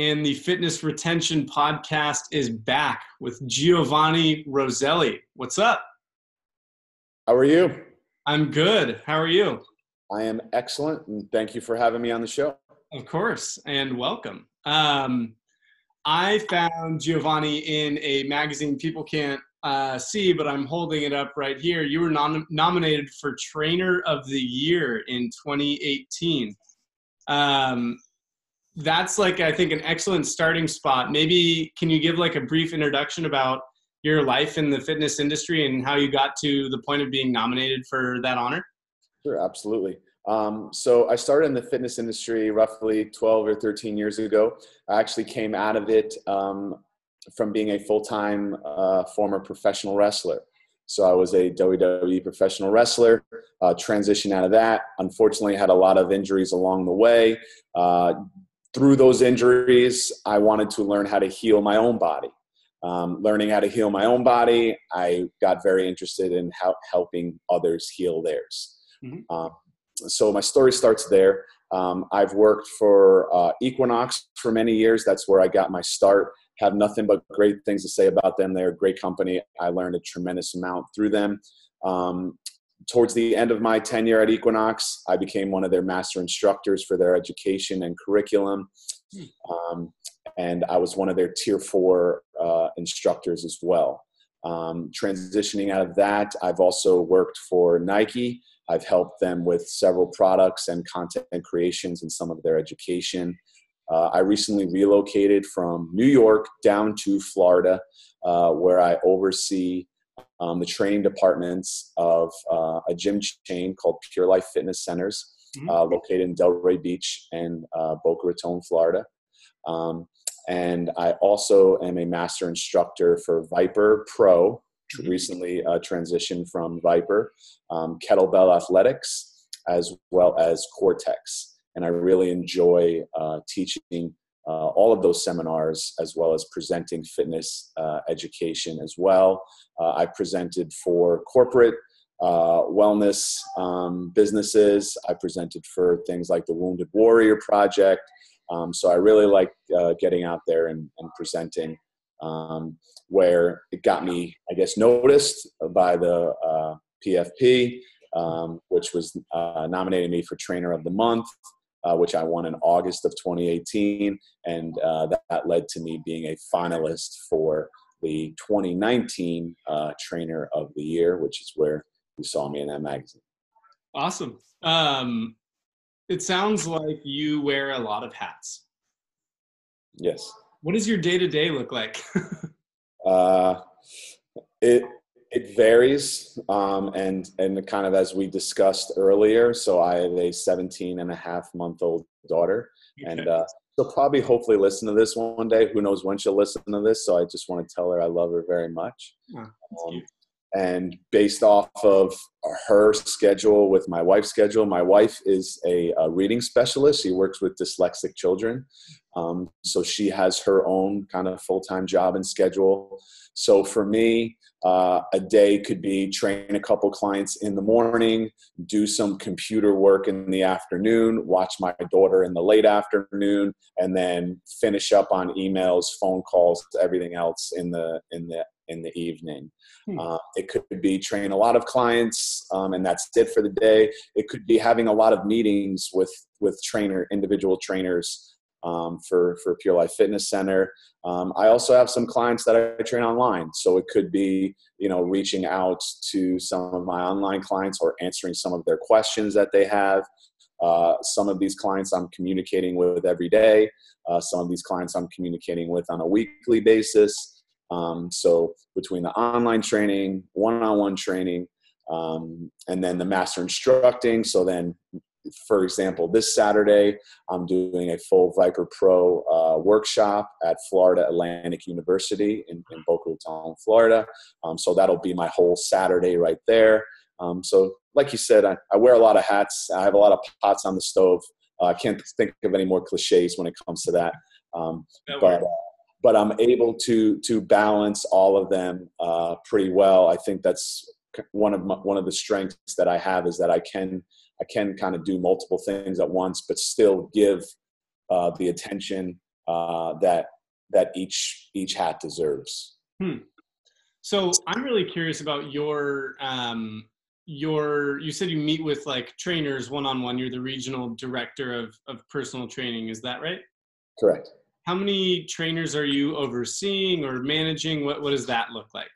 and the Fitness Retention Podcast is back with Giovanni Roselli. What's up? How are you? I'm good. How are you? I am excellent, and thank you for having me on the show. Of course, and welcome. Um, I found Giovanni in a magazine people can't uh, see, but I'm holding it up right here. You were nom- nominated for Trainer of the Year in 2018. Um, that's like I think an excellent starting spot. Maybe can you give like a brief introduction about your life in the fitness industry and how you got to the point of being nominated for that honor? Sure, absolutely. Um, so I started in the fitness industry roughly 12 or 13 years ago. I actually came out of it um, from being a full-time uh, former professional wrestler. So I was a WWE professional wrestler, uh, transitioned out of that. Unfortunately, had a lot of injuries along the way. Uh, through those injuries, I wanted to learn how to heal my own body. Um, learning how to heal my own body, I got very interested in how, helping others heal theirs. Mm-hmm. Um, so my story starts there. Um, I've worked for uh, Equinox for many years. That's where I got my start. Have nothing but great things to say about them. They're a great company. I learned a tremendous amount through them. Um, towards the end of my tenure at Equinox, I became one of their master instructors for their education and curriculum. Hmm. Um, and I was one of their tier four uh, instructors as well. Um, transitioning out of that, I've also worked for Nike. I've helped them with several products and content creations and some of their education. Uh, I recently relocated from New York down to Florida, uh, where I oversee um, the training departments of uh, a gym chain called Pure Life Fitness Centers, mm-hmm. uh, located in Delray Beach and uh, Boca Raton, Florida. Um, and I also am a master instructor for ViPR Pro, mm-hmm. recently uh, transitioned from ViPR, um, Kettlebell Athletics, as well as Cortex. And I really enjoy uh, teaching uh, all of those seminars as well as presenting fitness uh, education as well. Uh, I presented for corporate uh, wellness um, businesses. I presented for things like the Wounded Warrior Project. Um, so I really like uh, getting out there and, and presenting. Um, where it got me, I guess, noticed by the PFP, uh, um, which was nominating me for Trainer of the Month uh, which I won in August of 2018. And uh, that, that, led to me being a finalist for the 2019 uh, Trainer of the Year, which is where you saw me in that magazine. Awesome. Um, it sounds like you wear a lot of hats. Yes. What does your day to day look like? uh, it it varies, um, and and kind of as we discussed earlier. So I have a 17 and a half month old daughter, okay. and uh, she'll probably hopefully listen to this one day. Who knows when she'll listen to this? So I just want to tell her I love her very much. Oh, um, and based off of her schedule with my wife's schedule, my wife is a, a reading specialist. She works with dyslexic children, um, so she has her own kind of full time job and schedule. So for me, uh, a day could be train a couple clients in the morning, do some computer work in the afternoon, watch my daughter in the late afternoon, and then finish up on emails, phone calls, everything else in the in the in the evening. Hmm. Uh, it could be train a lot of clients, um, and that's it for the day. It could be having a lot of meetings with with trainer individual trainers um, for for Pure Life Fitness Center. Um, I also have some clients that I train online, so it could be you know reaching out to some of my online clients or answering some of their questions that they have. Uh, some of these clients I'm communicating with every day. Uh, some of these clients I'm communicating with on a weekly basis. Um, so between the online training, one-on-one training, um, and then the master instructing. So then for example, this Saturday, I'm doing a full ViPR Pro uh, workshop at Florida Atlantic University in, in Boca Raton, Florida. Um, so that'll be my whole Saturday right there. Um, so, like you said, I, I, wear a lot of hats. I have a lot of pots on the stove. Uh, I can't think of any more cliches when it comes to that. Um, but, uh, but I'm able to to balance all of them uh, pretty well. I think that's one of my, one of the strengths that I have is that I can I can kind of do multiple things at once, but still give uh, the attention uh, that that each each hat deserves. Hmm. So I'm really curious about your um, your. You said you meet with like trainers one on one. You're the regional director of of personal training. Is that right? Correct. How many trainers are you overseeing or managing? What what does that look like?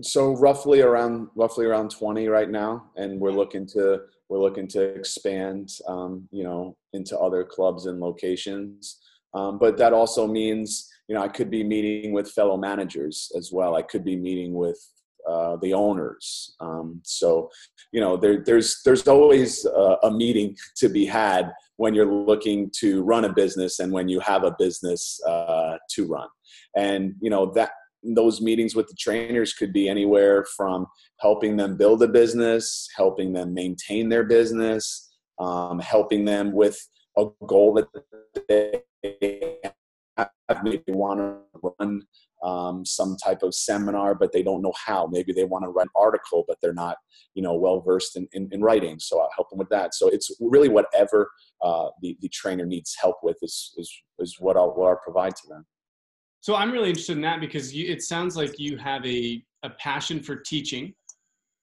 So roughly around roughly around 20 right now, and we're looking to we're looking to expand, um, you know, into other clubs and locations. Um, but that also means, you know, I could be meeting with fellow managers as well. I could be meeting with uh, the owners. Um, so, you know, there, there's there's always a, a, meeting to be had when you're looking to run a business and when you have a business uh, to run. And you know that those meetings with the trainers could be anywhere from helping them build a business, helping them maintain their business, um, helping them with a goal that they. Maybe they want to run um, some type of seminar, but they don't know how. Maybe they want to write an article, but they're not, you know, well versed in, in, in, writing. So I'll help them with that. So it's really whatever uh, the, the trainer needs help with is, is, is what I'll, what I'll provide to them. So I'm really interested in that because you, it sounds like you have a, a passion for teaching.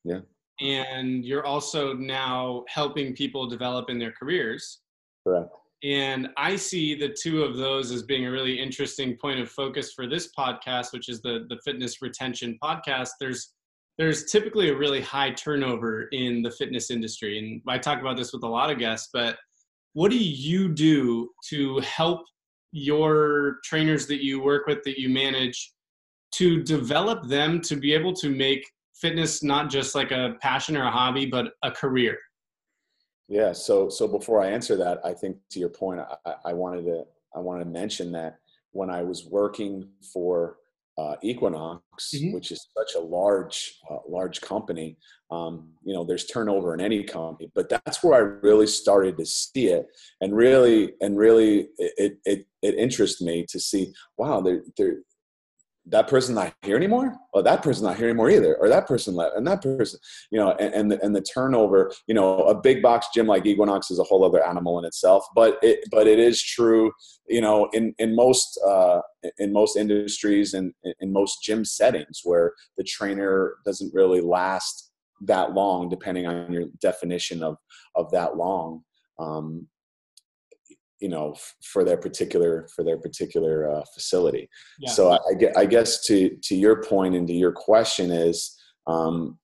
Yeah. And you're also now helping people develop in their careers. Correct. And I see the two of those as being a really interesting point of focus for this podcast, which is the the fitness retention podcast. There's there's typically a really high turnover in the fitness industry, and I talk about this with a lot of guests. But what do you do to help your trainers that you work with that you manage to develop them to be able to make fitness not just like a passion or a hobby but a career yeah so so before i answer that i think to your point i, I wanted to i wanted to mention that when i was working for uh, Equinox, mm-hmm. which is such a large, uh, large company. Um, you know, there's turnover in any company, but that's where I really started to see it, and really, and really, it it it interests me to see. Wow, there there that person not here anymore? Or that person not here anymore either? Or that person left? And that person you know and, and the, and the turnover you know a big box gym like equinox is a whole other animal in itself but it but it is true you know in in most uh in most industries and in most gym settings where the trainer doesn't really last that long depending on your definition of of that long. Um you know for their particular for their particular uh, facility. Yeah. so I, I, guess to to your point and to your question is um,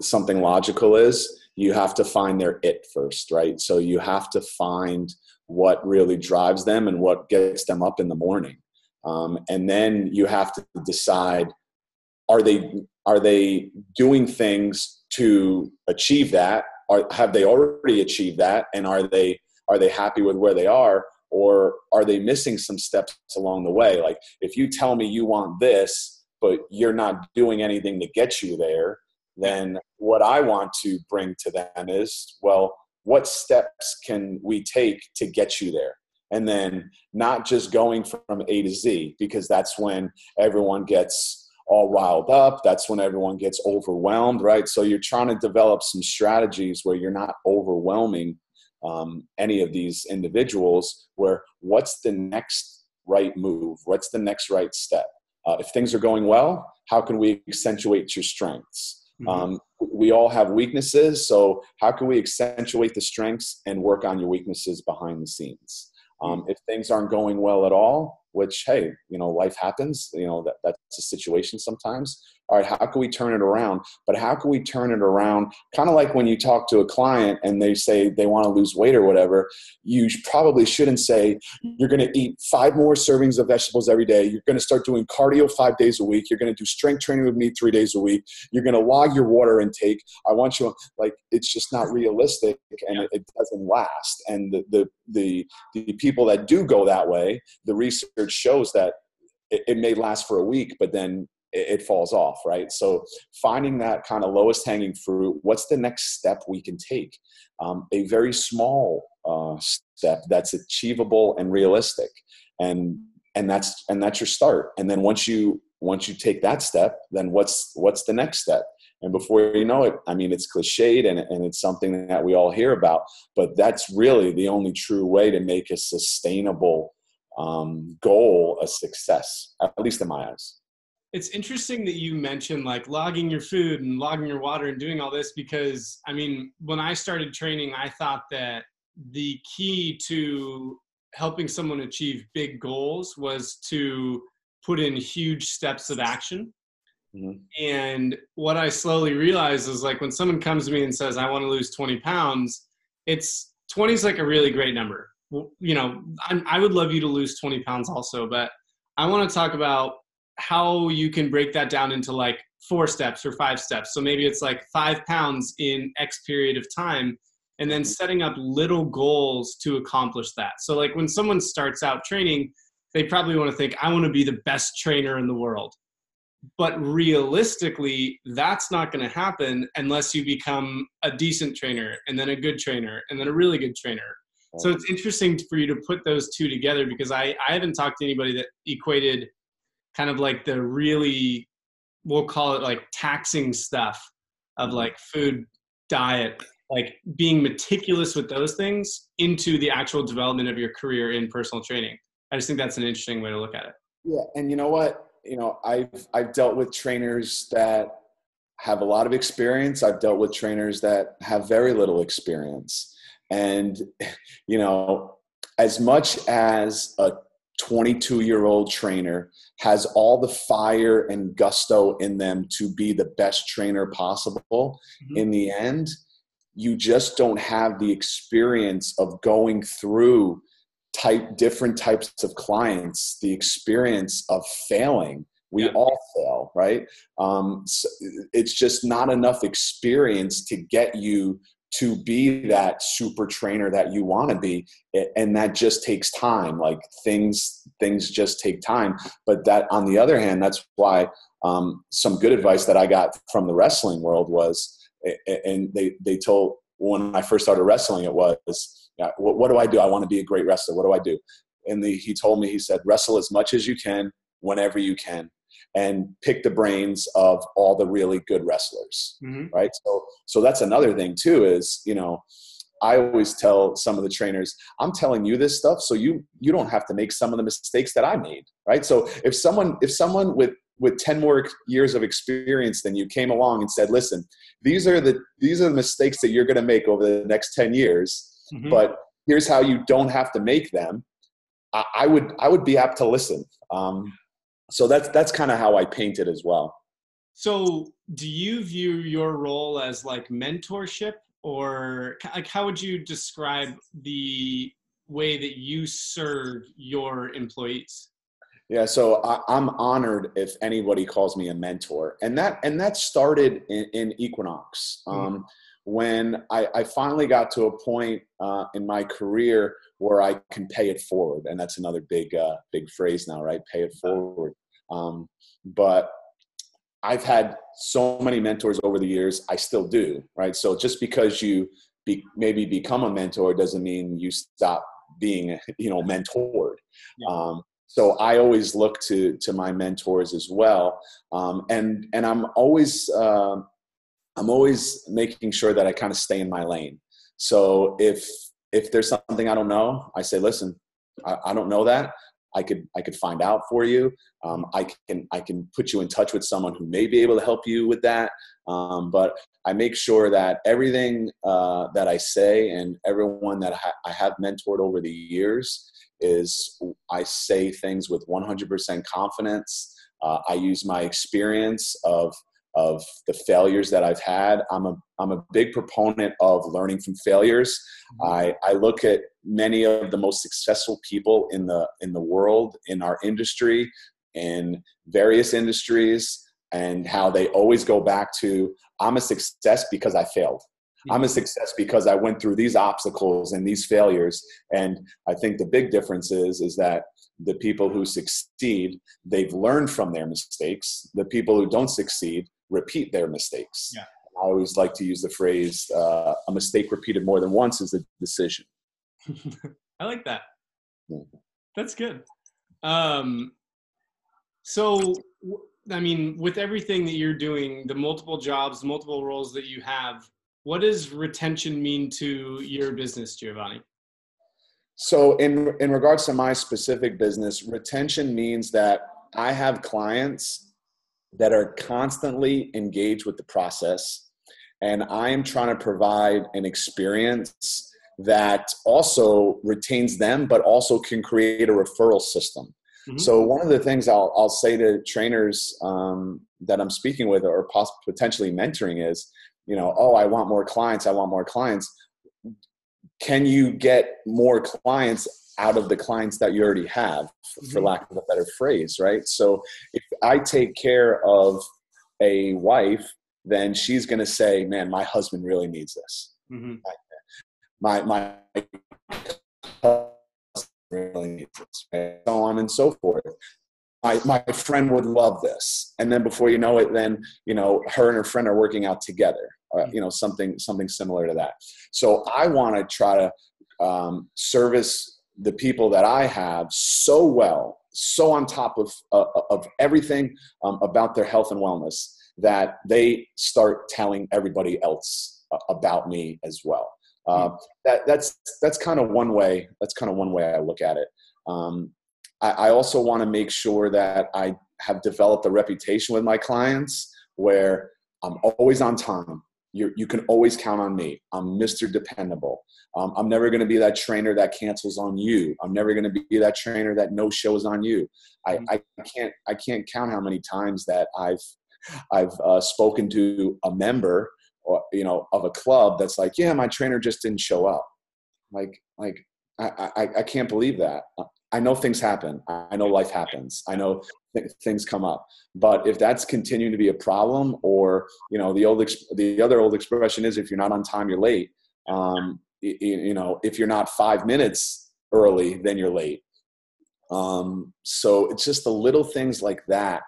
something logical is you have to find their it first right? So you have to find what really drives them and what gets them up in the morning. Um, and then you have to decide are they are they doing things to achieve that? Or have they already achieved that? And are they are they happy with where they are or are they missing some steps along the way? Like if you tell me you want this but you're not doing anything to get you there then what i want to bring to them is well what steps can we take to get you there? And then not just going from a to z because that's when everyone gets all riled up that's when everyone gets overwhelmed right? So you're trying to develop some strategies where you're not overwhelming um, any of these individuals where what's the next right move? What's the next right step? Uh, if things are going well how can we accentuate your strengths? Mm-hmm. um, we all have weaknesses so how can we accentuate the strengths and work on your weaknesses behind the scenes? Um, if things aren't going well at all which hey you know life happens you know that, that's a situation sometimes all right, how can we turn it around? But how can we turn it around? Kind of like when you talk to a client and they say they want to lose weight or whatever, you probably shouldn't say, you're going to eat five more servings of vegetables every day. You're going to start doing cardio five days a week. You're going to do strength training with me three days a week. You're going to log your water intake. I want you, like, it's just not realistic and it, it doesn't last. And the, the, the, the people that do go that way, the research shows that it may last for a week, but then it, falls off, right? So finding that kind of lowest hanging fruit, what's the next step we can take? Um, a very small uh, step that's achievable and realistic, and and that's and that's your start. And then once you once you take that step, then what's what's the next step? And before you know it, I mean, it's cliched and, and it's something that we all hear about, but that's really the only true way to make a sustainable um, goal a success, at least in my eyes. It's interesting that you mentioned like logging your food and logging your water and doing all this because I mean, when I started training, I thought that the key to helping someone achieve big goals was to put in huge steps of action. Mm-hmm. And what I slowly realized is like when someone comes to me and says, I want to lose 20 pounds, it's 20 is like a really great number. You know, I'm, I would love you to lose 20 pounds also, but I want to talk about how you can break that down into like four steps or five steps. So maybe it's like five pounds in X period of time and then mm-hmm. setting up little goals to accomplish that. So, like when someone starts out training, they probably want to think, I want to be the best trainer in the world. But realistically, that's not going to happen unless you become a decent trainer and then a good trainer and then a really good trainer. So it's interesting for you to put those two together because I, I haven't talked to anybody that equated kind of like the really, we'll call it like taxing stuff of mm-hmm. like food, diet, like being meticulous with those things into the actual development of your career in personal training. I just think that's an interesting way to look at it. Yeah, and you know what? You know, I've I've dealt with trainers that have a lot of experience. I've dealt with trainers that have very little experience. And you know, as much as a 22 year old trainer has all the fire and gusto in them to be the best trainer possible, mm-hmm. in the end, you just don't have the experience of going through type different types of clients the experience of failing we yeah. all fail right um, so it's just not enough experience to get you to be that super trainer that you want to be and that just takes time like things things just take time but that on the other hand that's why um, some good advice that i got from the wrestling world was and they they told when I first started wrestling, it was, what, what, do I do? I want to be a great wrestler. What do I do? And the, he told me, he said, wrestle as much as you can, whenever you can, and pick the brains of all the really good wrestlers. Mm-hmm. Right. So, so that's another thing too. Is you know, I always tell some of the trainers, I'm telling you this stuff so you you don't have to make some of the mistakes that I made. Right. So if someone if someone with with 10 more years of experience than you came along and said listen these are the these are the mistakes that you're going to make over the next 10 years mm-hmm. but here's how you don't have to make them i, I would i would be apt to listen um, so that's that's kind of how i paint it as well. So do you view your role as like mentorship? Or like how would you describe the way that you serve your employees? Yeah, so I, am honored if anybody calls me a mentor, and that and that started in, in Equinox. Mm-hmm. um, when I, I, finally got to a point uh, in my career where I can pay it forward, and that's another big uh, big phrase now, right? Pay it forward. Um, but I've had so many mentors over the years. I still do, right? So just because you be, maybe become a mentor doesn't mean you stop being, you know, mentored. Yeah. Um, so I always look to to my mentors as well, um, and and I'm always uh, I'm always making sure that I kind of stay in my lane. So if if there's something I don't know, I say, listen, I, I don't know that. I could I could find out for you. Um, I can I can put you in touch with someone who may be able to help you with that. Um, but I make sure that everything uh, that I say and everyone that I have mentored over the years is I say things with 100% confidence. Uh, I use my experience of of the failures that I've had. I'm a I'm a big proponent of learning from failures. Mm-hmm. I, I look at many of the most successful people in the in the world in our industry in various industries and how they always go back to I'm a success because I failed. I'm a success because I went through these obstacles and these failures. And I think the big difference is is that the people who succeed, they've learned from their mistakes. The people who don't succeed repeat their mistakes. Yeah. I always like to use the phrase uh, a mistake repeated more than once is a decision. I like that. Yeah. That's good. Um, so, I mean, with everything that you're doing, the multiple jobs, multiple roles that you have, what does retention mean to your business, Giovanni? So in in regards to my specific business, retention means that I have clients that are constantly engaged with the process and I am trying to provide an experience that also retains them but also can create a referral system. Mm-hmm. So one of the things I'll, I'll say to trainers um, that I'm speaking with or poss- potentially mentoring is, you know, oh, I want more clients. I want more clients can you get more clients out of the clients that you already have for mm-hmm. lack of a better phrase right so if i take care of a wife then she's going to say man my husband really needs this mm-hmm. my my really needs this right? so on and so forth my, my friend would love this. And then before you know it then you know her and her friend are working out together uh, you know something something similar to that. So i want to try to um, service the people that i have so well so on top of uh, of everything um, about their health and wellness that they start telling everybody else uh, about me as well. Uh, that that's that's kind of one way that's kind of one way i look at it. Um, I, I also want to make sure that i have developed a reputation with my clients where i'm always on time you you can always count on me. I'm Mr. Dependable. Um, I'm never going to be that trainer that cancels on you. I'm never going to be that trainer that no shows on you. I, mm-hmm. I can't I can't count how many times that I've I've uh, spoken to a member or you know of a club that's like, yeah, my trainer just didn't show up. Like like I, I, I can't believe that. I know things happen. I know life happens. I know th- things come up. But if that's continuing to be a problem, or you know, the old ex- the other old expression is, if you're not on time, you're late. Um, you, you know, if you're not five minutes early, then you're late. Um, so it's just the little things like that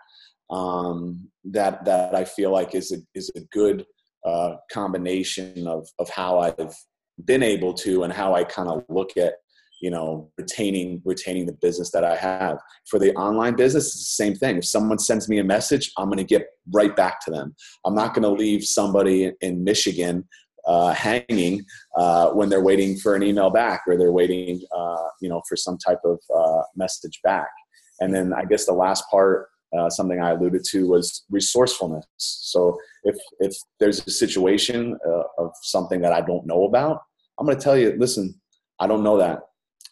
um, that that I feel like is a is a good uh, combination of of how I've been able to and how I kind of look at you know retaining retaining the business that i have. For the online business it's the same thing. If someone sends me a message i'm going to get right back to them. I'm not going to leave somebody in michigan uh, hanging uh, when they're waiting for an email back or they're waiting uh, you know for some type of uh, message back. And then i guess the last part uh, something i alluded to was resourcefulness. So if if there's a situation uh, of something that i don't know about i'm going to tell you listen I don't know that.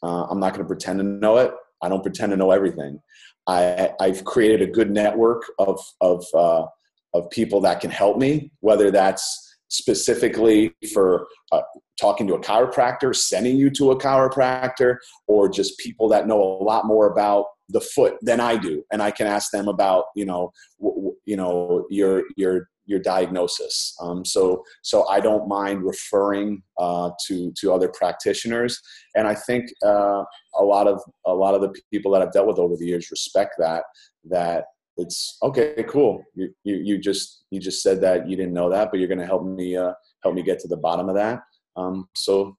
Uh, I'm not going to pretend to know it. I don't pretend to know everything. I, have created a good network of of uh, of people that can help me, whether that's specifically for uh, talking to a chiropractor, sending you to a chiropractor, or just people that know a lot more about the foot than I do, and I can ask them about you know w- you know your your your diagnosis. Um, so so I don't mind referring uh, to to other practitioners, and I think uh, a lot of a lot of the people that I've dealt with over the years respect that that it's okay cool you, you, you just you just said that you didn't know that but you're going to help me uh, help me get to the bottom of that um, so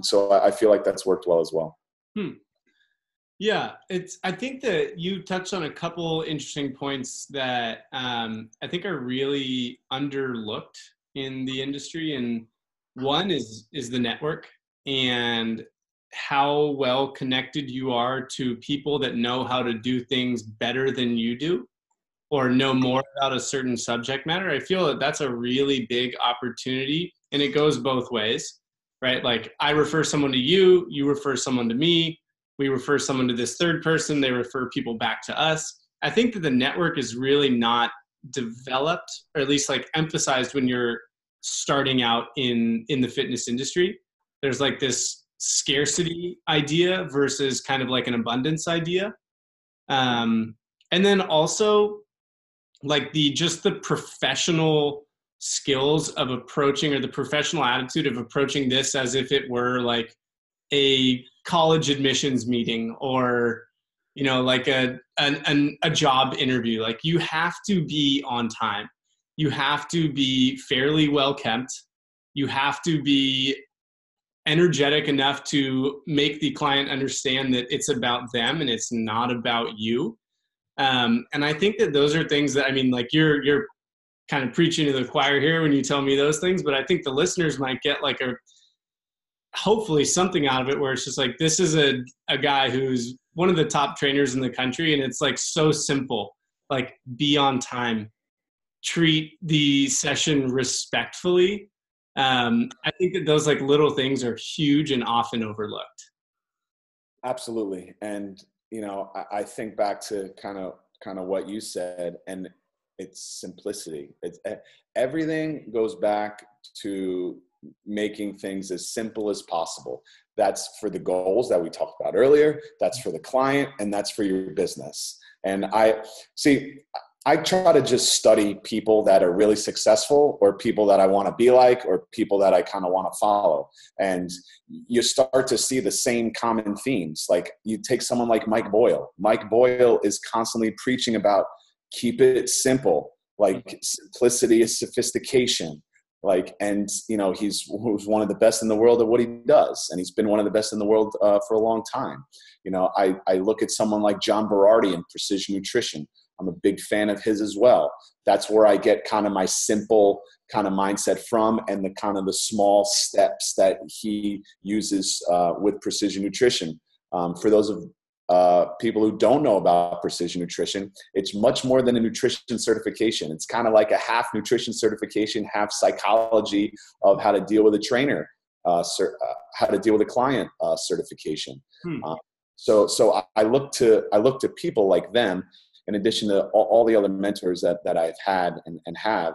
so I feel like that's worked well as well. Hmm. Yeah, it's. I think that you touched on a couple interesting points that um, I think are really underlooked in the industry, and one is is the network and how well connected you are to people that know how to do things better than you do or know more about a certain subject matter i feel that that's a really big opportunity and it goes both ways right like i refer someone to you you refer someone to me we refer someone to this third person they refer people back to us. I think that the network is really not developed or at least like emphasized when you're starting out in in the fitness industry. There's like this scarcity idea versus kind of like an abundance idea. Um, and then also like the just the professional skills of approaching or the professional attitude of approaching this as if it were like a college admissions meeting or you know like a an, an, a job interview. Like you have to be on time. You have to be fairly well kept. You have to be energetic enough to make the client understand that it's about them and it's not about you. Um, and i think that those are things that i mean like you're you're kind of preaching to the choir here when you tell me those things but i think the listeners might get like a hopefully something out of it where it's just like this is a, a guy who's one of the top trainers in the country and it's like so simple. Like be on time. Treat the session respectfully. Um, i think that those like little things are huge and often overlooked. Absolutely. And you know i, I think back to kind of kind of what you said and it's simplicity. It's everything goes back to making things as simple as possible. That's for the goals that we talked about earlier, that's for the client, and that's for your business. And I see, I try to just study people that are really successful or people that I want to be like or people that I kind of want to follow. And you start to see the same common themes. Like you take someone like Mike Boyle. Mike Boyle is constantly preaching about keep it simple, like simplicity is sophistication like and you know he's one of the best in the world at what he does and he's been one of the best in the world uh, for a long time. You know I, I look at someone like john berardi in precision nutrition. I'm a big fan of his as well. That's where i get kind of my simple kind of mindset from and the kind of the small steps that he uses uh, with precision nutrition. Um, for those of uh, people who don't know about precision nutrition, it's much more than a nutrition certification. It's kind of like a half nutrition certification, half psychology of how to deal with a trainer, uh, cer- uh, how to deal with a client uh, certification. Hmm. Uh, so, so I, I, look to I look to people like them, in addition to all, all the other mentors that that I've had and, and have,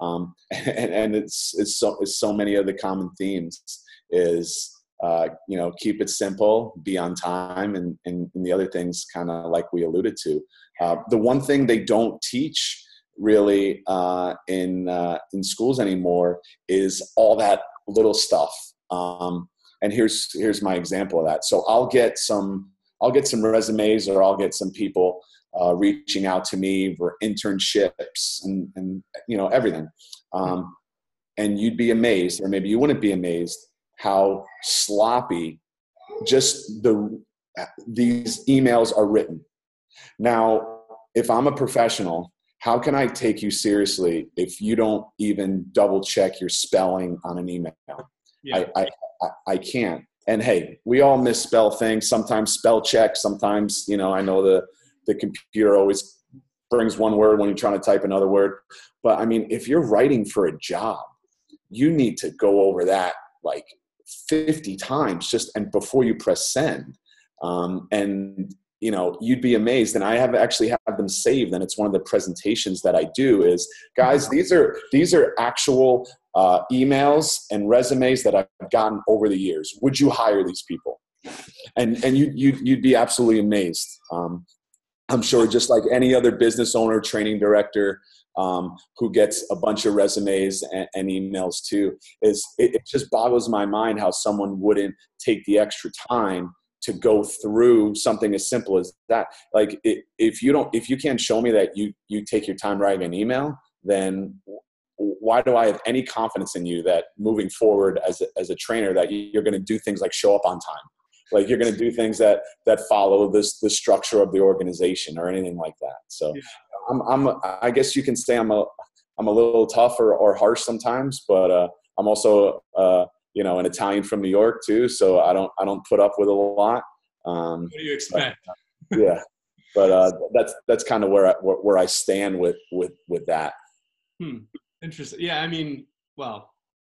um, and, and it's it's so it's so many of the common themes is uh, you know, keep it simple, be on time, and, and, and the other things kind of like we alluded to. Uh, the one thing they don't teach really uh, in uh, in schools anymore is all that little stuff. Um, and here's here's my example of that. So I'll get some I'll get some resumes or I'll get some people uh, reaching out to me for internships and and you know everything. Um, and you'd be amazed, or maybe you wouldn't be amazed how sloppy just the uh, these emails are written. Now, if I'm a professional, how can I take you seriously if you don't even double check your spelling on an email? Yeah. I, I, I can't. And hey, we all misspell things. Sometimes spell check. Sometimes, you know, I know the the computer always brings one word when you're trying to type another word. But I mean, if you're writing for a job, you need to go over that like 50 times just and before you press send. Um, and you know you'd be amazed and i have actually have them saved and it's one of the presentations that i do is guys these are these are actual uh, emails and resumes that i've gotten over the years. Would you hire these people? And and you, you you'd be absolutely amazed. Um, i'm sure just like any other business owner training director um, who gets a bunch of resumes and, and emails too is it, it, just boggles my mind how someone wouldn't take the extra time to go through something as simple as that. Like it, if you don't if you can't show me that you you take your time writing an email then why do I have any confidence in you that moving forward as a, as a trainer that you're going to do things like show up on time, like you're going to do things that that follow this the structure of the organization or anything like that. So yeah. I'm, I'm, I guess you can say I'm a, I'm a little tough or, or harsh sometimes, but uh, I'm also, uh, you know, an Italian from New York too. So I don't, I don't put up with a lot. Um, what do you expect? But, yeah, but uh, that's that's kind of where I, where I stand with with with that. Hmm. Interesting. Yeah, I mean, well,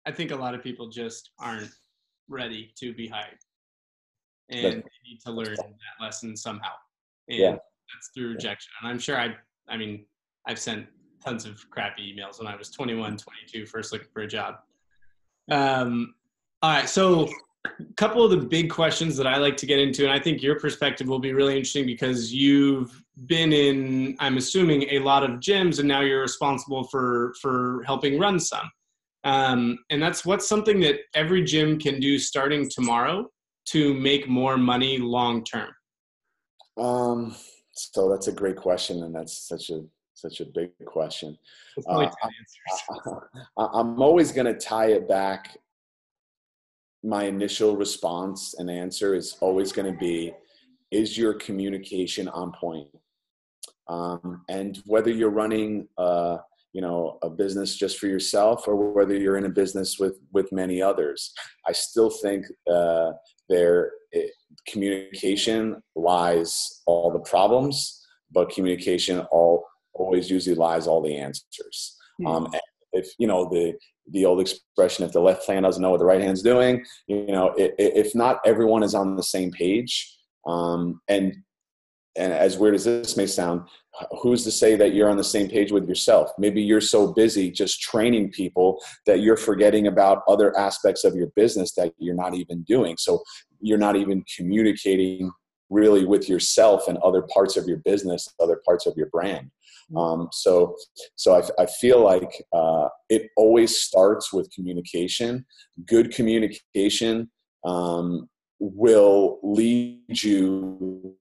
I think a lot of people just aren't ready to be hired, and they need to learn that lesson somehow. And yeah. that's through rejection. And I'm sure I I mean, I've sent tons of crappy emails when I was 21, 22, first looking for a job. Um, all right, so a couple of the big questions that I like to get into, and I think your perspective will be really interesting because you've been in, I'm assuming, a lot of gyms, and now you're responsible for for helping run some. Um, and that's what's something that every gym can do starting tomorrow to make more money long term. Um, so that's a great question, and that's such a such a big question. Uh, I, am always going to tie it back. My initial response and answer is always going to be: Is your communication on point? Um, and whether you're running, uh, you know a business just for yourself or whether you're in a business with with many others i still think uh, there it, communication lies all the problems but communication all always usually lies all the answers mm-hmm. um, if you know the the old expression if the left hand doesn't know what the right hand's doing you know it, if not everyone is on the same page um, and and as weird as this may sound who's to say that you're on the same page with yourself? Maybe you're so busy just training people that you're forgetting about other aspects of your business that you're not even doing. So you're not even communicating really with yourself and other parts of your business other parts of your brand. Mm-hmm. um, so so I, I feel like uh, it always starts with communication. Good communication um, will lead you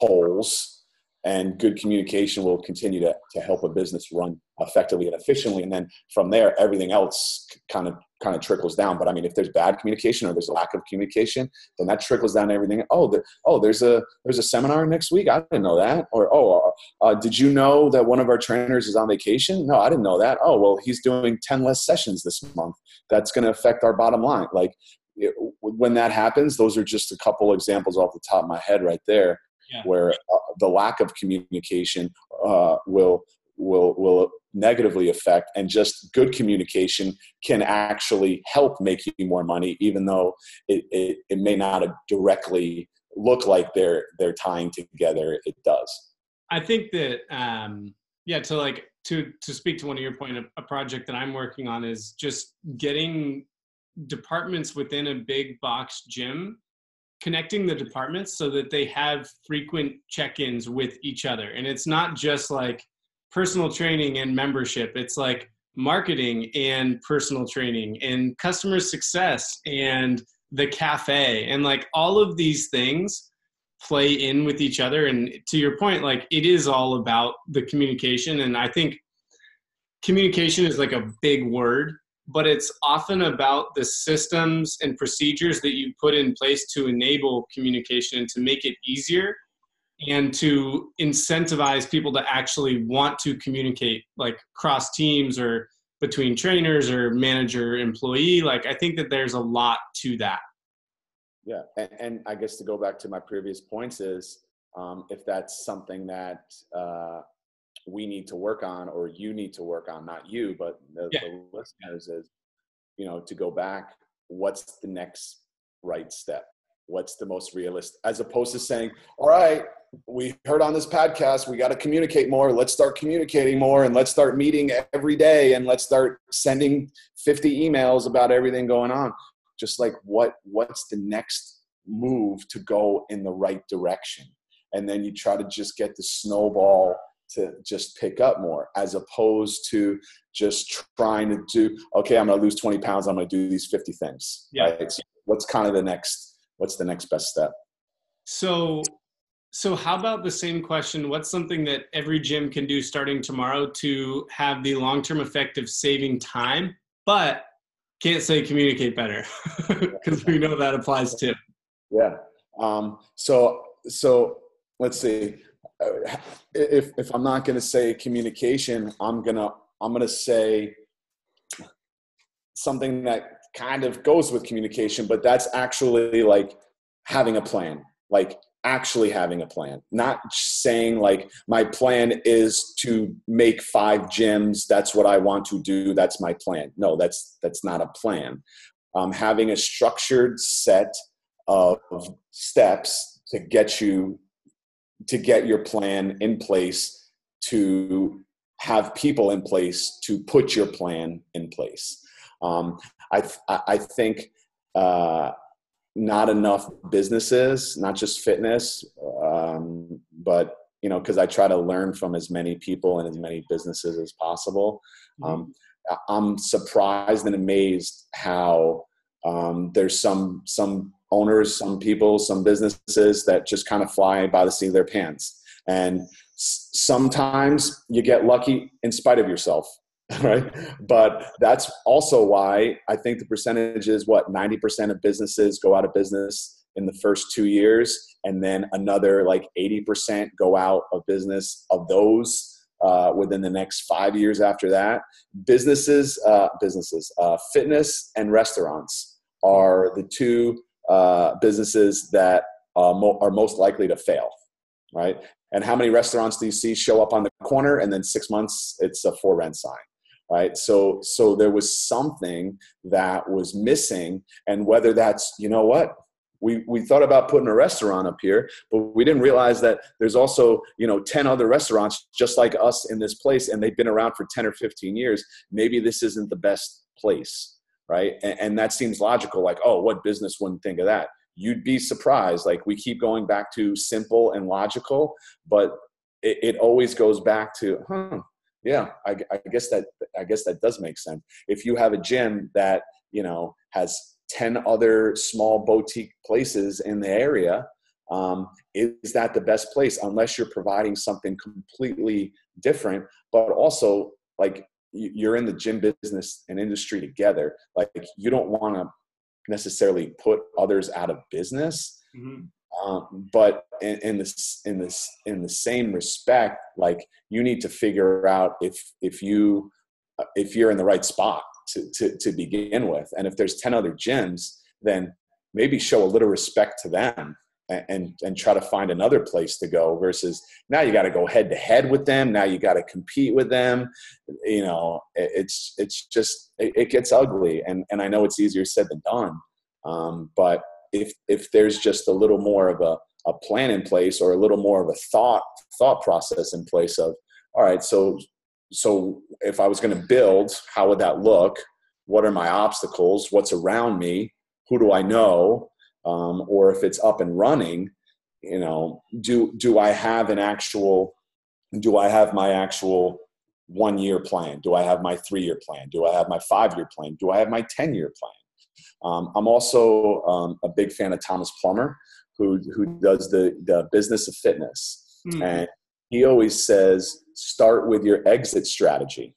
holes and good communication will continue to, to help a business run effectively and efficiently. And then from there everything else kind of kind of trickles down. But i mean if there's bad communication or there's a lack of communication then that trickles down everything. Oh oh there's a there's a seminar next week. I didn't know that. Or oh uh, uh, did you know that one of our trainers is on vacation? No i didn't know that. Oh well he's doing 10 less sessions this month. That's going to affect our bottom line. Like it, when that happens those are just a couple examples off the top of my head right there yeah. where uh, the lack of communication uh, will will will negatively affect and just good communication can actually help make you more money even though it, it, it may not directly look like they're they're tying together it does i think that um yeah to like to to speak to one of your point a project that i'm working on is just getting departments within a big box gym connecting the departments so that they have frequent check-ins with each other. And it's not just like personal training and membership. It's like marketing and personal training and customer success and the cafe. And like all of these things play in with each other. And to your point like it is all about the communication. And i think communication is like a big word but it's often about the systems and procedures that you put in place to enable communication and to make it easier and to incentivize people to actually want to communicate like cross teams or between trainers or manager employee. Like i think that there's a lot to that. Yeah and, and i guess to go back to my previous points is um, if that's something that uh, we need to work on or you need to work on not you but the, yeah. the listeners is you know to go back what's the next right step? What's the most realistic as opposed to saying all right we heard on this podcast we got to communicate more let's start communicating more and let's start meeting every day and let's start sending 50 emails about everything going on. Just like what what's the next move to go in the right direction? And then you try to just get the snowball to just pick up more as opposed to just trying to do okay i'm going to lose 20 pounds i'm going to do these 50 things yeah. right? so what's kind of the next what's the next best step? So so how about the same question? What's something that every gym can do starting tomorrow to have the long-term effect of saving time but can't say communicate better? Because we know that applies too. Yeah. Um, so so let's see if if I'm not going to say communication, I'm gonna I'm gonna say something that kind of goes with communication, but that's actually like having a plan, like actually having a plan, not saying like my plan is to make five gyms. That's what I want to do. That's my plan. No, that's that's not a plan. Um, having a structured set of steps to get you to get your plan in place to have people in place to put your plan in place. Um, I, I think uh, not enough businesses, not just fitness, um, but you know, because I try to learn from as many people and as many businesses as possible. Mm-hmm. Um, I'm surprised and amazed how um, there's some some owners, some people, some businesses that just kind of fly by the seat of their pants. And sometimes you get lucky in spite of yourself, right? But that's also why I think the percentage is what 90% of businesses go out of business in the first two years, and then another like 80% go out of business of those uh, within the next five years after that. Businesses, uh, businesses, uh, fitness and restaurants are the two uh, businesses that uh, mo- are most likely to fail, right? And how many restaurants do you see show up on the corner and then six months it's a for rent sign? right so so there was something that was missing and whether that's you know what we, we thought about putting a restaurant up here but we didn't realize that there's also you know 10 other restaurants just like us in this place and they've been around for 10 or 15 years maybe this isn't the best place right? And, and that seems logical like oh what business wouldn't think of that? You'd be surprised like we keep going back to simple and logical but it, it always goes back to huh yeah I, I guess that i guess that does make sense. If you have a gym that you know has 10 other small boutique places in the area um, is that the best place? Unless you're providing something completely different but also like you're in the gym business and industry together like you don't want to necessarily put others out of business mm-hmm. um, but in, in this in this in the same respect like you need to figure out if if you if you're in the right spot to, to, to begin with. And if there's 10 other gyms, then maybe show a little respect to them and, and, try to find another place to go versus now you got to go head to head with them. Now you got to compete with them. You know, it's, it's just, it, it, gets ugly. And, and I know it's easier said than done. Um, but if, if there's just a little more of a, a plan in place or a little more of a thought, thought process in place of, all right, so so if I was going to build, how would that look? What are my obstacles? What's around me? Who do I know? Um, or if it's up and running, you know, do do I have an actual? Do I have my actual one year plan? Do I have my three year plan? Do I have my five year plan? Do I have my ten year plan? Um, I'm also um, a big fan of Thomas Plummer, who who does the the business of fitness, mm-hmm. and he always says start with your exit strategy.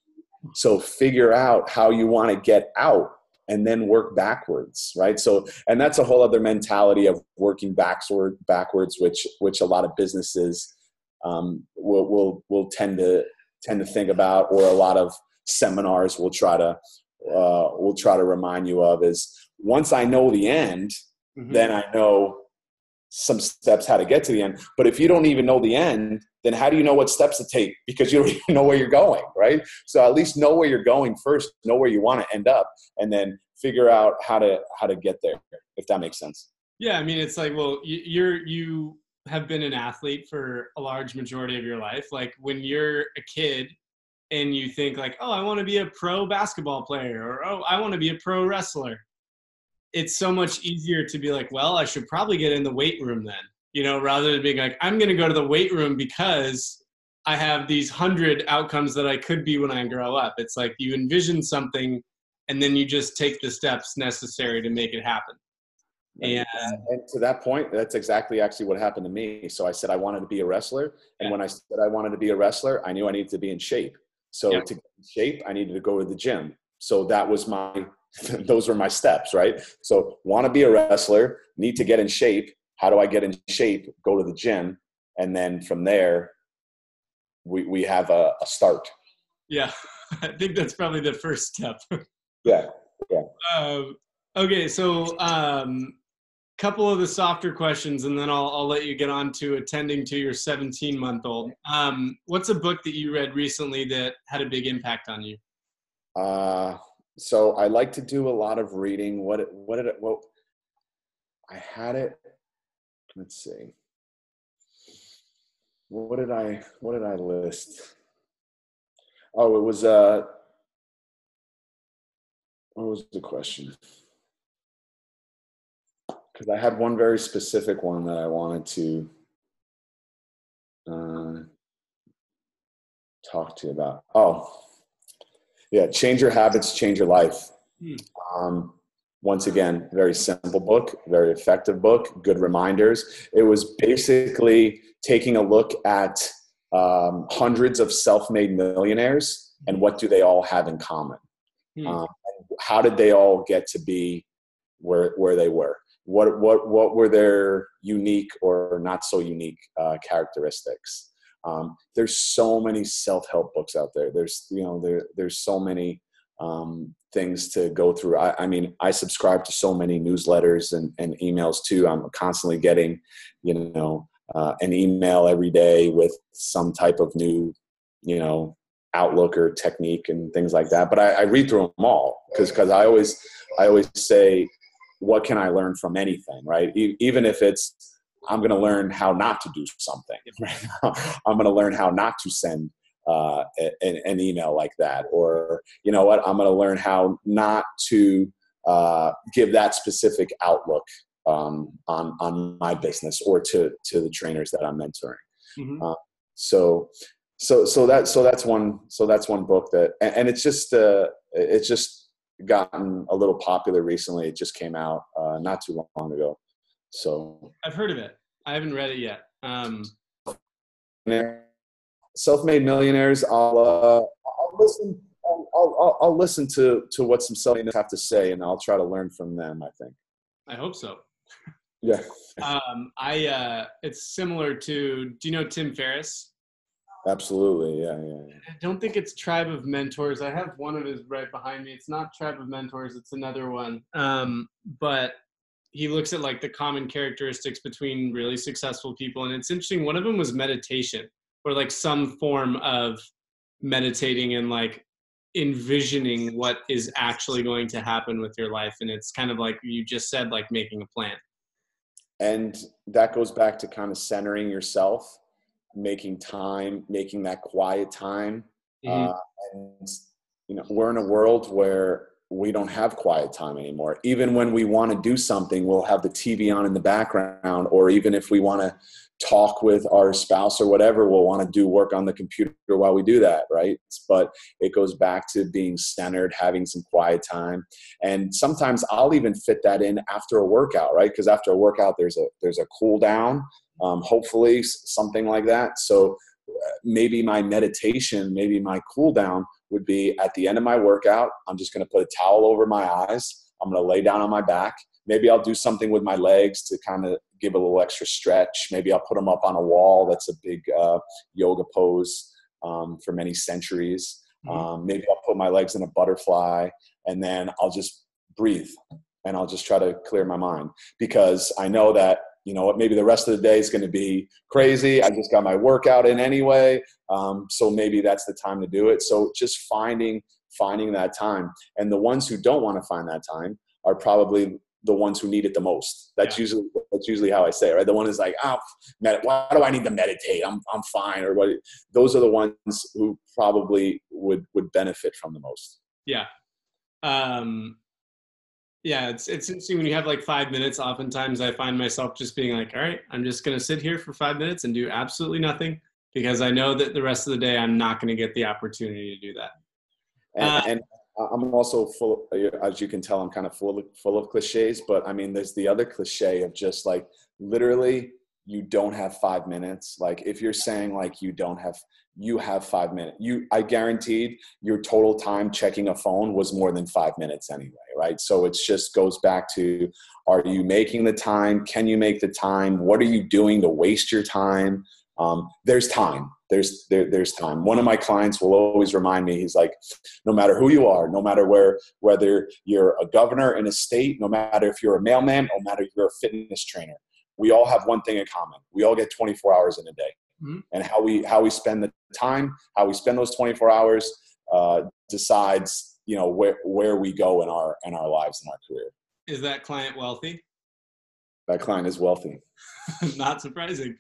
So figure out how you want to get out and then work backwards, right? So, and that's a whole other mentality of working backward, backwards, which which a lot of businesses um, will, will will tend to tend to think about, or a lot of seminars will try to uh, will try to remind you of is once I know the end, mm-hmm. then I know some steps how to get to the end. But if you don't even know the end, then how do you know what steps to take? Because you don't even know where you're going, right? So at least know where you're going first, know where you want to end up, and then figure out how to how to get there. If that makes sense. Yeah, I mean, it's like, well, you're you have been an athlete for a large majority of your life. Like when you're a kid and you think like, oh, I want to be a pro basketball player, or oh, I want to be a pro wrestler it's so much easier to be like, well, I should probably get in the weight room then, you know, rather than being like, I'm going to go to the weight room because I have these hundred outcomes that I could be when I grow up. It's like you envision something and then you just take the steps necessary to make it happen. And, and, to that point, that's exactly actually what happened to me. So I said I wanted to be a wrestler, and yeah. when I said I wanted to be a wrestler, I knew I needed to be in shape. So yeah. to get in shape, I needed to go to the gym. So that was my those were my steps, right? So, want to be a wrestler, need to get in shape. How do I get in shape? Go to the gym. And then from there, we, we have a, a start. Yeah, I think that's probably the first step. yeah, yeah. Um, okay, so um, couple of the softer questions, and then I'll, I'll let you get on to attending to your 17 month old. Um, what's a book that you read recently that had a big impact on you? Uh, so I like to do a lot of reading. What what did it? Well, I had it. Let's see. What did I what did I list? Oh, it was uh. What was the question? Because I had one very specific one that I wanted to uh, talk to you about. Oh, yeah, change your habits, change your life. Hmm. Um, once again, very simple book, very effective book, good reminders. It was basically taking a look at um, hundreds of self-made millionaires and what do they all have in common. Hmm. Um, how did they all get to be where where they were? what what what were their unique or not so unique uh, characteristics um, there's so many self-help books out there. There's you know there there's so many um, things to go through. I, I, mean i subscribe to so many newsletters and, and emails too. I'm constantly getting you know uh, an email every day with some type of new you know outlook or technique and things like that. But i, I read through them all because because i always i always say what can I learn from anything, right? E- even if it's, I'm going to learn how not to do something. I'm going to learn how not to send uh, an, an, email like that, or you know what? I'm going to learn how not to uh, give that specific outlook um, on on my business or to to the trainers that I'm mentoring. Mm-hmm. Uh, so so so that so that's one so that's one book that and, and it's just uh, it's just gotten a little popular recently. It just came out uh, not too long ago. So I've heard of it. I haven't read it yet. Um, self-made millionaires. I'll, uh, I'll listen. I'll, I'll, I'll, listen to to what some self have to say, and I'll try to learn from them. I think. I hope so. Yeah. um, I. Uh, it's similar to. Do you know Tim Ferriss? Absolutely, yeah, yeah, yeah. I don't think it's Tribe of Mentors. I have one of his right behind me. It's not Tribe of Mentors. It's another one. Um, but he looks at like the common characteristics between really successful people, and it's interesting. One of them was meditation, or like some form of meditating and like envisioning what is actually going to happen with your life. And it's kind of like you just said, like making a plan. And that goes back to kind of centering yourself making time, making that quiet time. Mm-hmm. Uh, and you know, we're in a world where we don't have quiet time anymore. Even when we want to do something, we'll have the TV on in the background, or even if we want to talk with our spouse or whatever, we'll want to do work on the computer while we do that, right? But it goes back to being centered, having some quiet time, and sometimes I'll even fit that in after a workout, right? Because after a workout, there's a there's a cool down, um, hopefully something like that. So uh, maybe my meditation, maybe my cool down would be at the end of my workout. I'm just going to put a towel over my eyes. I'm going to lay down on my back. Maybe I'll do something with my legs to kind of give a little extra stretch. Maybe I'll put them up on a wall. That's a big uh, yoga pose um, for many centuries. Mm-hmm. Um, maybe I'll put my legs in a butterfly and then I'll just breathe and I'll just try to clear my mind because I know that you know what, maybe the rest of the day is going to be crazy. I just got my workout in anyway. Um, so maybe that's the time to do it. So just finding, finding that time. And the ones who don't want to find that time are probably the ones who need it the most. That's yeah. usually that's usually how I say it, right? The one is like, oh, med- why do I need to meditate? I'm I'm fine. Or what? Those are the ones who probably would would benefit from the most. Yeah. Um, yeah, it's it's interesting when you have like five minutes. Oftentimes, I find myself just being like, "All right, I'm just going to sit here for five minutes and do absolutely nothing," because I know that the rest of the day I'm not going to get the opportunity to do that. And, uh, and, I'm also full, as you can tell, I'm kind of full of full of cliches. But I mean, there's the other cliche of just like literally you don't have five minutes. Like if you're saying like you don't have you have five minutes you i guaranteed your total time checking a phone was more than five minutes anyway right? So it just goes back to are you making the time? Can you make the time? What are you doing to waste your time? Um, there's time. There's there, there's time. One of my clients will always remind me he's like no matter who you are no matter where whether you're a governor in a state no matter if you're a mailman no matter if you're a fitness trainer we all have one thing in common. We all get 24 hours in a day. Mm-hmm. And how we how we spend the time, how we spend those 24 hours uh, decides, you know, where where we go in our in our lives and our career. Is that client wealthy? That client is wealthy. Not surprising.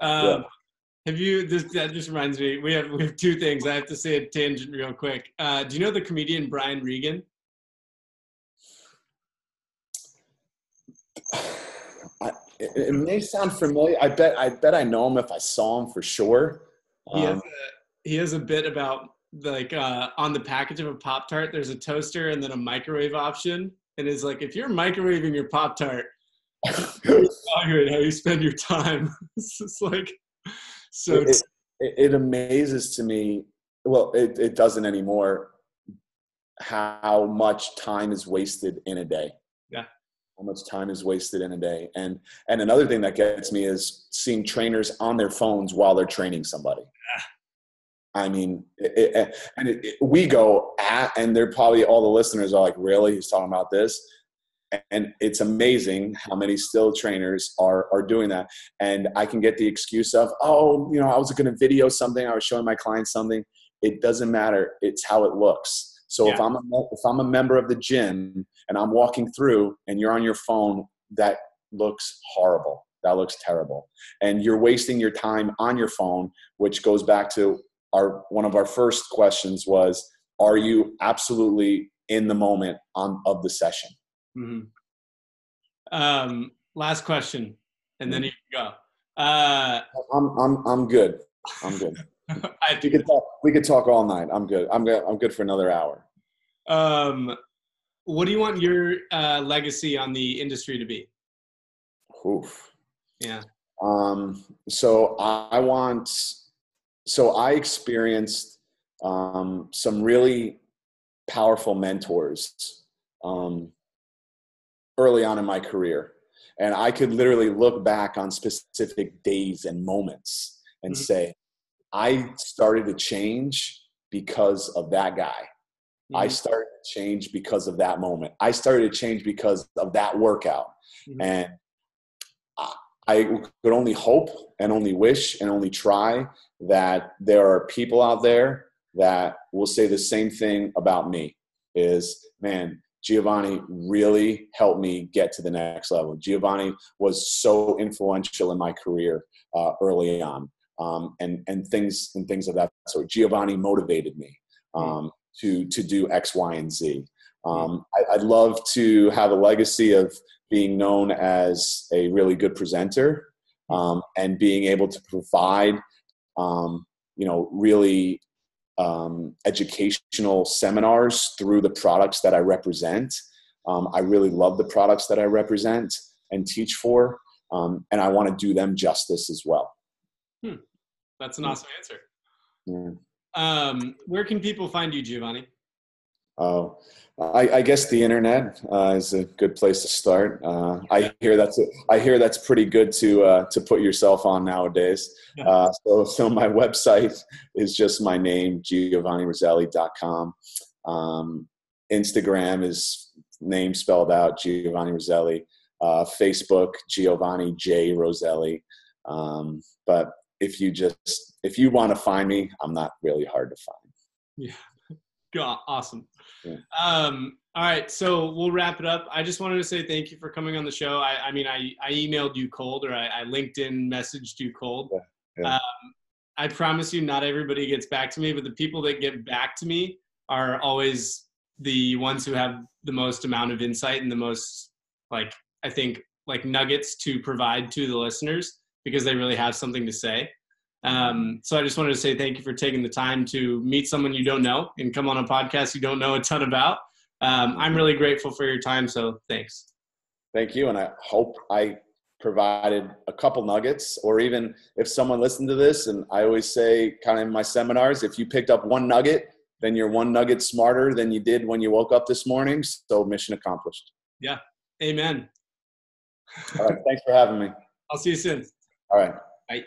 Um, yeah. Have you? This that just reminds me. We have we have two things. I have to say a tangent real quick. Uh, do you know the comedian Brian Regan? It, it, may sound familiar. I bet I bet I know him if I saw him for sure. Um, he, has um, a, he has a bit about like uh, on the package of a Pop Tart, there's a toaster and then a microwave option, and it's like if you're microwaving your Pop Tart, how you spend your time. it's just like so. It, it, it amazes to me. Well, it, it doesn't anymore. How much time is wasted in a day? How much time is wasted in a day. And and another thing that gets me is seeing trainers on their phones while they're training somebody. Ah. I mean it, it, and it, we go at and they're probably all the listeners are like really? He's talking about this? And it's amazing how many still trainers are are doing that. And i can get the excuse of oh you know i was going to video something. I was showing my clients something. It doesn't matter. It's how it looks. So yeah. if I'm a, if I'm a member of the gym and I'm walking through and you're on your phone, that looks horrible. That looks terrible. And you're wasting your time on your phone, which goes back to our one of our first questions was are you absolutely in the moment on of the session? Mm-hmm. Um, last question, and then mm-hmm. you can go. Uh, I'm I'm I'm good. I'm good. we could talk. We could talk all night. I'm good. I'm good. I'm good for another hour. Um, what do you want your uh, legacy on the industry to be? Oof. Yeah. Um, so I want. So I experienced um, some really powerful mentors um, early on in my career, and I could literally look back on specific days and moments and mm-hmm. say, I started to change because of that guy. Mm-hmm. I started to change because of that moment. I started to change because of that workout. Mm-hmm. And I could only hope and only wish and only try that there are people out there that will say the same thing about me is man giovanni really helped me get to the next level giovanni was so influential in my career uh, early on um, and and things and things of that sort. Giovanni motivated me um, to to do X, Y, and Z. Um, I, would love to have a legacy of being known as a really good presenter um, and being able to provide, um, you know, really um, educational seminars through the products that I represent. I really love the products that I represent and teach for, and I want to do them justice as well. Hmm. That's an awesome answer. Yeah. Um, where can people find you, Giovanni? Oh, I, I, guess the internet uh, is a good place to start. Uh, I hear that's a, I hear that's pretty good to uh, to put yourself on nowadays. Uh, so so my website is just my name, giovanniroselli.com. Um, Instagram is name spelled out, Giovanni Roselli. Uh, Facebook, Giovanni J Roselli. Um, but if you just if you want to find me, I'm not really hard to find. Yeah, awesome. Yeah. Um, all right, so we'll wrap it up. I just wanted to say thank you for coming on the show. I, I mean, I, I emailed you cold or I, I LinkedIn messaged you cold. Yeah, yeah. Um, I promise you, not everybody gets back to me, but the people that get back to me are always the ones who have the most amount of insight and the most, like, I think, like nuggets to provide to the listeners because they really have something to say. Um, so I just wanted to say thank you for taking the time to meet someone you don't know and come on a podcast you don't know a ton about. Um, I'm really grateful for your time. So thanks. Thank you. And I hope I provided a couple nuggets, or even if someone listened to this, and I always say, kind of in my seminars, if you picked up one nugget, then you're one nugget smarter than you did when you woke up this morning. So mission accomplished. Yeah. Amen. All right. Thanks for having me. I'll see you soon. All right. Bye.